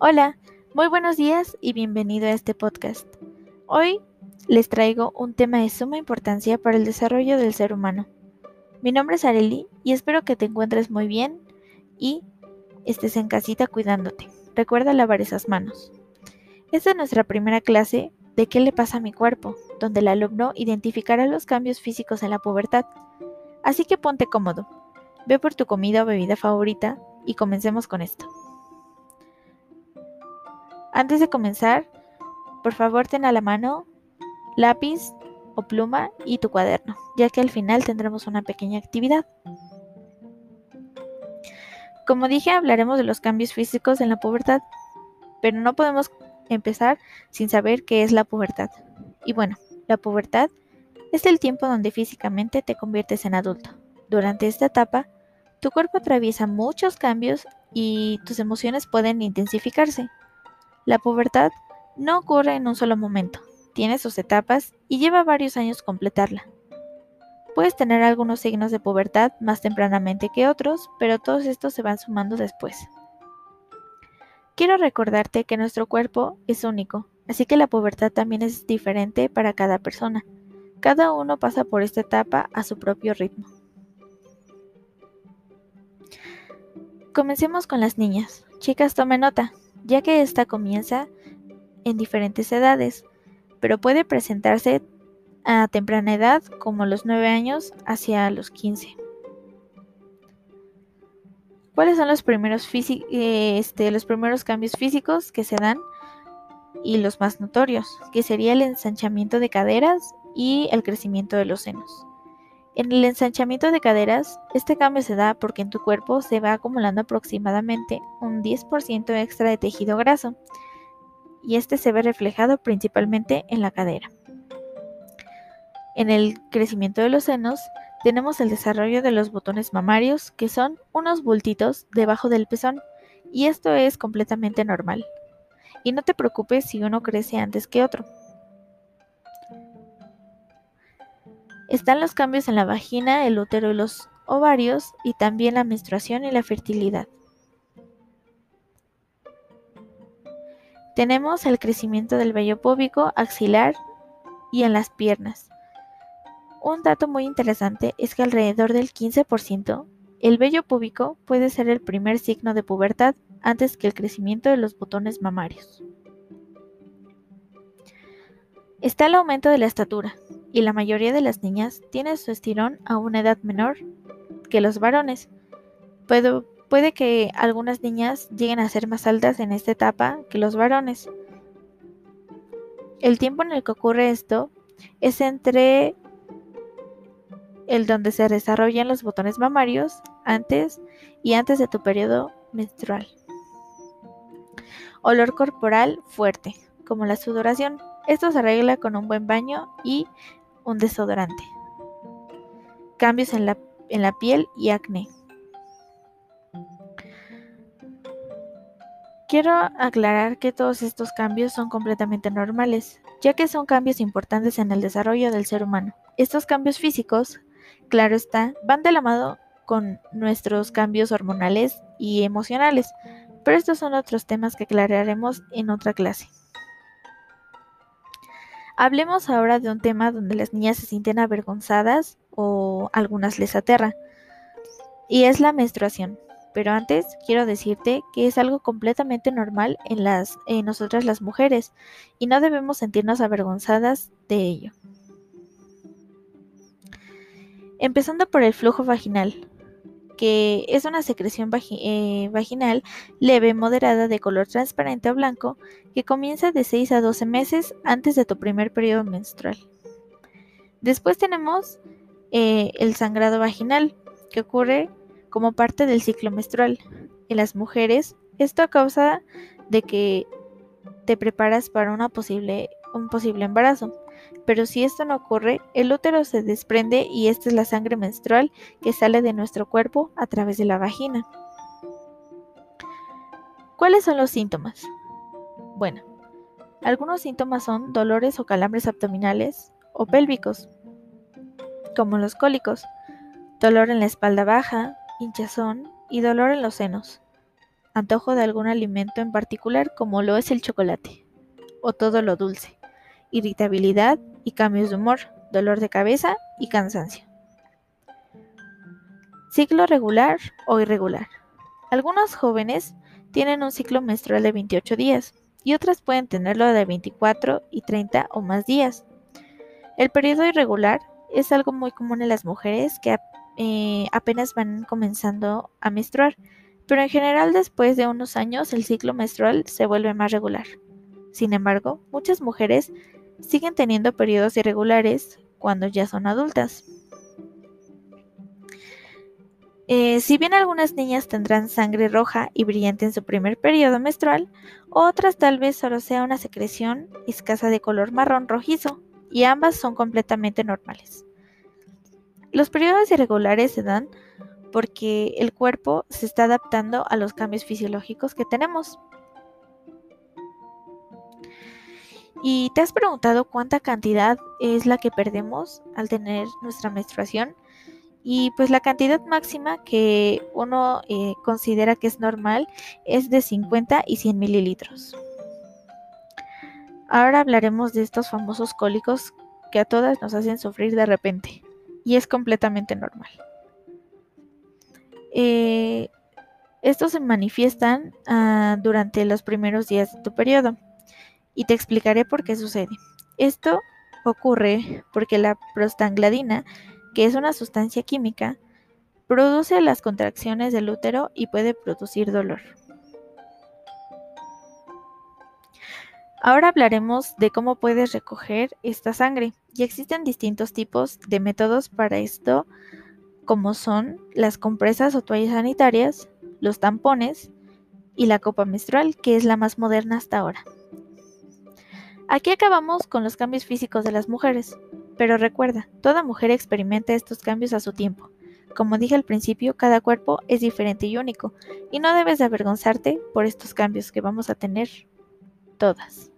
Hola, muy buenos días y bienvenido a este podcast. Hoy les traigo un tema de suma importancia para el desarrollo del ser humano. Mi nombre es Areli y espero que te encuentres muy bien y estés en casita cuidándote. Recuerda lavar esas manos. Esta es nuestra primera clase de qué le pasa a mi cuerpo, donde el alumno identificará los cambios físicos en la pubertad. Así que ponte cómodo, ve por tu comida o bebida favorita y comencemos con esto. Antes de comenzar, por favor ten a la mano lápiz o pluma y tu cuaderno, ya que al final tendremos una pequeña actividad. Como dije, hablaremos de los cambios físicos en la pubertad, pero no podemos empezar sin saber qué es la pubertad. Y bueno, la pubertad es el tiempo donde físicamente te conviertes en adulto. Durante esta etapa, tu cuerpo atraviesa muchos cambios y tus emociones pueden intensificarse. La pubertad no ocurre en un solo momento, tiene sus etapas y lleva varios años completarla. Puedes tener algunos signos de pubertad más tempranamente que otros, pero todos estos se van sumando después. Quiero recordarte que nuestro cuerpo es único, así que la pubertad también es diferente para cada persona. Cada uno pasa por esta etapa a su propio ritmo. Comencemos con las niñas. Chicas, tomen nota ya que esta comienza en diferentes edades, pero puede presentarse a temprana edad, como los 9 años hacia los 15. ¿Cuáles son eh, este, los primeros cambios físicos que se dan y los más notorios? Que sería el ensanchamiento de caderas y el crecimiento de los senos. En el ensanchamiento de caderas, este cambio se da porque en tu cuerpo se va acumulando aproximadamente un 10% extra de tejido graso, y este se ve reflejado principalmente en la cadera. En el crecimiento de los senos, tenemos el desarrollo de los botones mamarios, que son unos bultitos debajo del pezón, y esto es completamente normal. Y no te preocupes si uno crece antes que otro. Están los cambios en la vagina, el útero y los ovarios, y también la menstruación y la fertilidad. Tenemos el crecimiento del vello púbico, axilar y en las piernas. Un dato muy interesante es que alrededor del 15% el vello púbico puede ser el primer signo de pubertad antes que el crecimiento de los botones mamarios. Está el aumento de la estatura y la mayoría de las niñas tiene su estirón a una edad menor que los varones. Puede, puede que algunas niñas lleguen a ser más altas en esta etapa que los varones. El tiempo en el que ocurre esto es entre el donde se desarrollan los botones mamarios antes y antes de tu periodo menstrual. Olor corporal fuerte, como la sudoración. Esto se arregla con un buen baño y un desodorante. Cambios en la, en la piel y acné. Quiero aclarar que todos estos cambios son completamente normales, ya que son cambios importantes en el desarrollo del ser humano. Estos cambios físicos, claro está, van de la mano con nuestros cambios hormonales y emocionales, pero estos son otros temas que aclararemos en otra clase. Hablemos ahora de un tema donde las niñas se sienten avergonzadas o algunas les aterra, y es la menstruación. Pero antes quiero decirte que es algo completamente normal en, las, en nosotras las mujeres y no debemos sentirnos avergonzadas de ello. Empezando por el flujo vaginal que es una secreción eh, vaginal leve, moderada, de color transparente o blanco, que comienza de 6 a 12 meses antes de tu primer periodo menstrual. Después tenemos eh, el sangrado vaginal, que ocurre como parte del ciclo menstrual. En las mujeres, esto a causa de que te preparas para una posible, un posible embarazo. Pero si esto no ocurre, el útero se desprende y esta es la sangre menstrual que sale de nuestro cuerpo a través de la vagina. ¿Cuáles son los síntomas? Bueno, algunos síntomas son dolores o calambres abdominales o pélvicos, como los cólicos, dolor en la espalda baja, hinchazón y dolor en los senos, antojo de algún alimento en particular como lo es el chocolate o todo lo dulce, irritabilidad y cambios de humor, dolor de cabeza y cansancio. Ciclo regular o irregular. Algunos jóvenes tienen un ciclo menstrual de 28 días y otras pueden tenerlo de 24 y 30 o más días. El periodo irregular es algo muy común en las mujeres que eh, apenas van comenzando a menstruar, pero en general después de unos años el ciclo menstrual se vuelve más regular. Sin embargo, muchas mujeres siguen teniendo periodos irregulares cuando ya son adultas. Eh, si bien algunas niñas tendrán sangre roja y brillante en su primer periodo menstrual, otras tal vez solo sea una secreción escasa de color marrón rojizo, y ambas son completamente normales. Los periodos irregulares se dan porque el cuerpo se está adaptando a los cambios fisiológicos que tenemos. ¿Y te has preguntado cuánta cantidad es la que perdemos al tener nuestra menstruación? Y pues la cantidad máxima que uno eh, considera que es normal es de 50 y 100 mililitros. Ahora hablaremos de estos famosos cólicos que a todas nos hacen sufrir de repente y es completamente normal. Eh, estos se manifiestan ah, durante los primeros días de tu periodo y te explicaré por qué sucede. Esto ocurre porque la prostaglandina que es una sustancia química, produce las contracciones del útero y puede producir dolor. Ahora hablaremos de cómo puedes recoger esta sangre y existen distintos tipos de métodos para esto como son las compresas o toallas sanitarias, los tampones y la copa menstrual que es la más moderna hasta ahora. Aquí acabamos con los cambios físicos de las mujeres. Pero recuerda, toda mujer experimenta estos cambios a su tiempo. Como dije al principio, cada cuerpo es diferente y único, y no debes de avergonzarte por estos cambios que vamos a tener todas.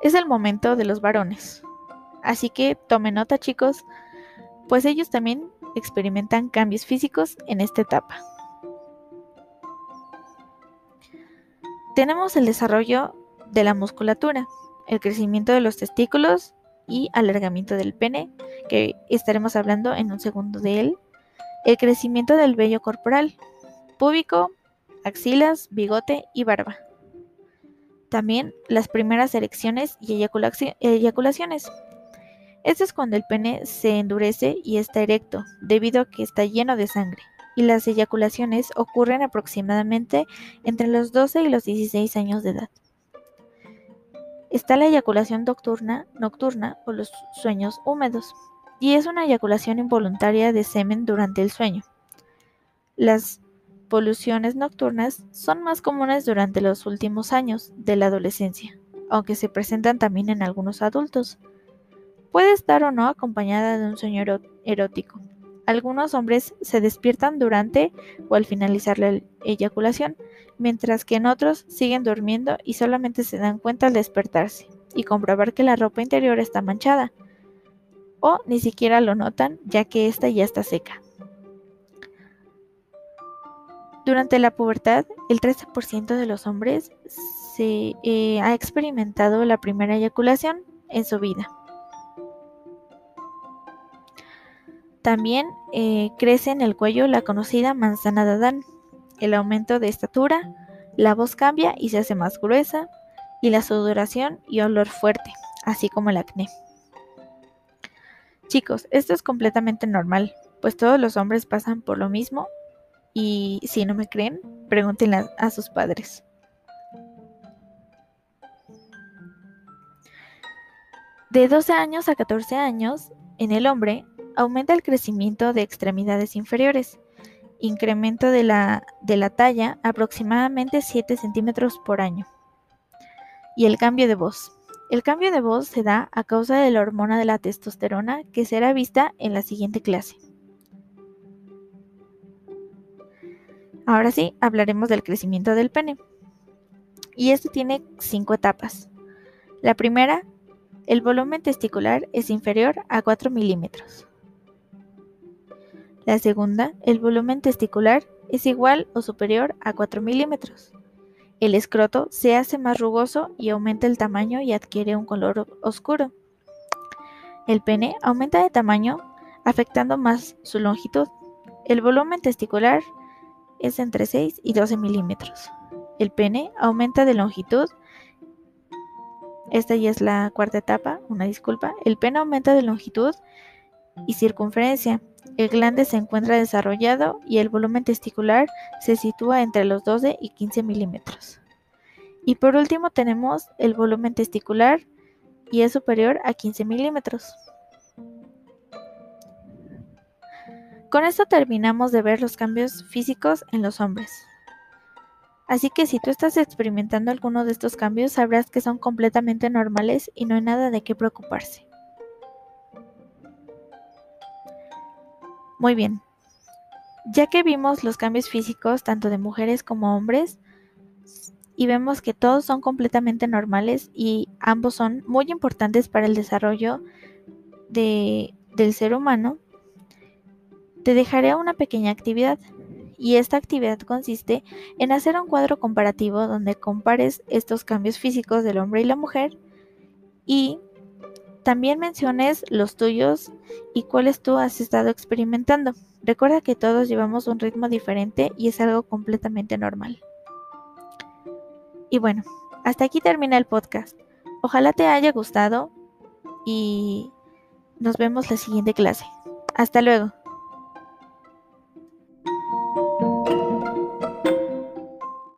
Es el momento de los varones. Así que tomen nota chicos, pues ellos también experimentan cambios físicos en esta etapa. Tenemos el desarrollo de la musculatura, el crecimiento de los testículos y alargamiento del pene, que estaremos hablando en un segundo de él, el crecimiento del vello corporal, púbico, axilas, bigote y barba. También las primeras erecciones y eyaculaciones. Esto es cuando el pene se endurece y está erecto, debido a que está lleno de sangre, y las eyaculaciones ocurren aproximadamente entre los 12 y los 16 años de edad. Está la eyaculación nocturna, nocturna o los sueños húmedos, y es una eyaculación involuntaria de semen durante el sueño. Las poluciones nocturnas son más comunes durante los últimos años de la adolescencia, aunque se presentan también en algunos adultos. Puede estar o no acompañada de un sueño erótico. Algunos hombres se despiertan durante o al finalizar la eyaculación, mientras que en otros siguen durmiendo y solamente se dan cuenta al despertarse y comprobar que la ropa interior está manchada, o ni siquiera lo notan ya que ésta ya está seca. Durante la pubertad, el 13% de los hombres se eh, ha experimentado la primera eyaculación en su vida. También eh, crece en el cuello la conocida manzana de Adán, el aumento de estatura, la voz cambia y se hace más gruesa, y la sudoración y olor fuerte, así como el acné. Chicos, esto es completamente normal, pues todos los hombres pasan por lo mismo y si no me creen, pregúntenle a sus padres. De 12 años a 14 años, en el hombre aumenta el crecimiento de extremidades inferiores, incremento de la, de la talla aproximadamente 7 centímetros por año. Y el cambio de voz. El cambio de voz se da a causa de la hormona de la testosterona que será vista en la siguiente clase. Ahora sí, hablaremos del crecimiento del pene. Y este tiene cinco etapas. La primera, el volumen testicular es inferior a 4 milímetros. La segunda, el volumen testicular es igual o superior a 4 milímetros. El escroto se hace más rugoso y aumenta el tamaño y adquiere un color oscuro. El pene aumenta de tamaño afectando más su longitud. El volumen testicular es entre 6 y 12 milímetros. El pene aumenta de longitud. Esta ya es la cuarta etapa, una disculpa. El pene aumenta de longitud y circunferencia. El glande se encuentra desarrollado y el volumen testicular se sitúa entre los 12 y 15 milímetros. Y por último tenemos el volumen testicular y es superior a 15 milímetros. Con esto terminamos de ver los cambios físicos en los hombres. Así que si tú estás experimentando alguno de estos cambios, sabrás que son completamente normales y no hay nada de qué preocuparse. Muy bien. Ya que vimos los cambios físicos tanto de mujeres como hombres, y vemos que todos son completamente normales y ambos son muy importantes para el desarrollo del ser humano, te dejaré una pequeña actividad. Y esta actividad consiste en hacer un cuadro comparativo donde compares estos cambios físicos del hombre y la mujer y también menciones los tuyos y cuáles tú has estado experimentando. Recuerda que todos llevamos un ritmo diferente y es algo completamente normal. Y bueno, hasta aquí termina el podcast. Ojalá te haya gustado y nos vemos la siguiente clase. Hasta luego.